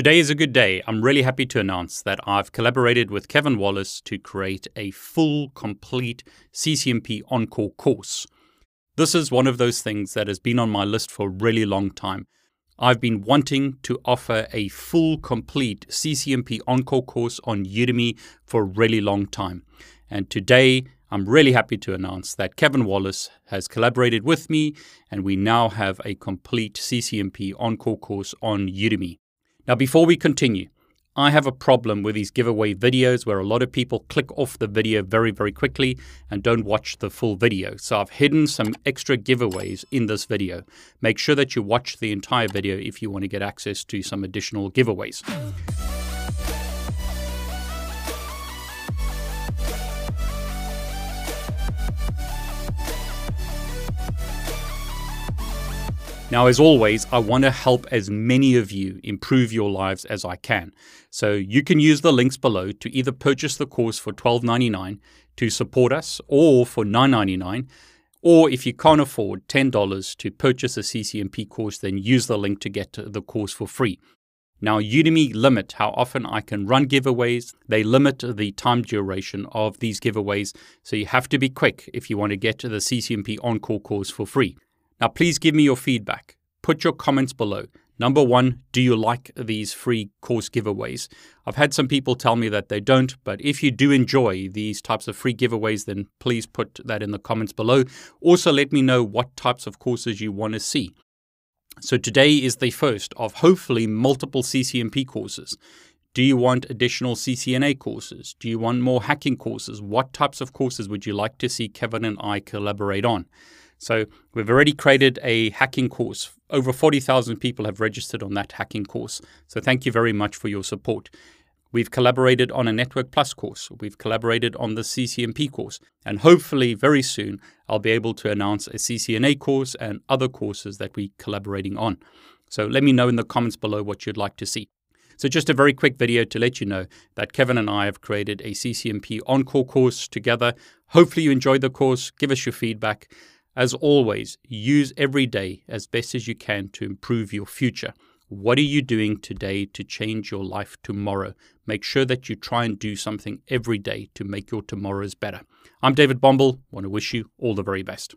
Today is a good day. I'm really happy to announce that I've collaborated with Kevin Wallace to create a full, complete CCNP ENCOR course. This is one of those things that has been on my list for a really long time. I've been wanting to offer a full, complete CCNP ENCOR course on Udemy for a really long time. And today, I'm really happy to announce that Kevin Wallace has collaborated with me, and we now have a complete CCNP ENCOR course on Udemy. Now, before we continue, I have a problem with these giveaway videos where a lot of people click off the video very, very quickly and don't watch the full video. So I've hidden some extra giveaways in this video. Make sure that you watch the entire video if you want to get access to some additional giveaways. Now, as always, I want to help as many of you improve your lives as I can. So you can use the links below to either purchase the course for $12.99 to support us or for $9.99. Or if you can't afford $10 to purchase a CCNP course, then use the link to get the course for free. Now, Udemy limit how often I can run giveaways. They limit the time duration of these giveaways. So you have to be quick if you want to get the CCNP ENCOR course for free. Now, please give me your feedback. Put your comments below. Number one, do you like these free course giveaways? I've had some people tell me that they don't, but if you do enjoy these types of free giveaways, then please put that in the comments below. Also, let me know what types of courses you want to see. So, today is the first of hopefully multiple CCNP courses. Do you want additional CCNA courses? Do you want more hacking courses? What types of courses would you like to see Kevin and I collaborate on? So we've already created a hacking course. Over 40,000 people have registered on that hacking course. So thank you very much for your support. We've collaborated on a Network Plus course. We've collaborated on the CCNP course. And hopefully, very soon, I'll be able to announce a CCNA course and other courses that we're collaborating on. So let me know in the comments below what you'd like to see. So, just a very quick video to let you know that Kevin and I have created a CCNP ENCOR course together. Hopefully, you enjoyed the course. Give us your feedback. As always, use every day as best as you can to improve your future. What are you doing today to change your life tomorrow? Make sure that you try and do something every day to make your tomorrows better. I'm David Bombal. Want to wish you all the very best.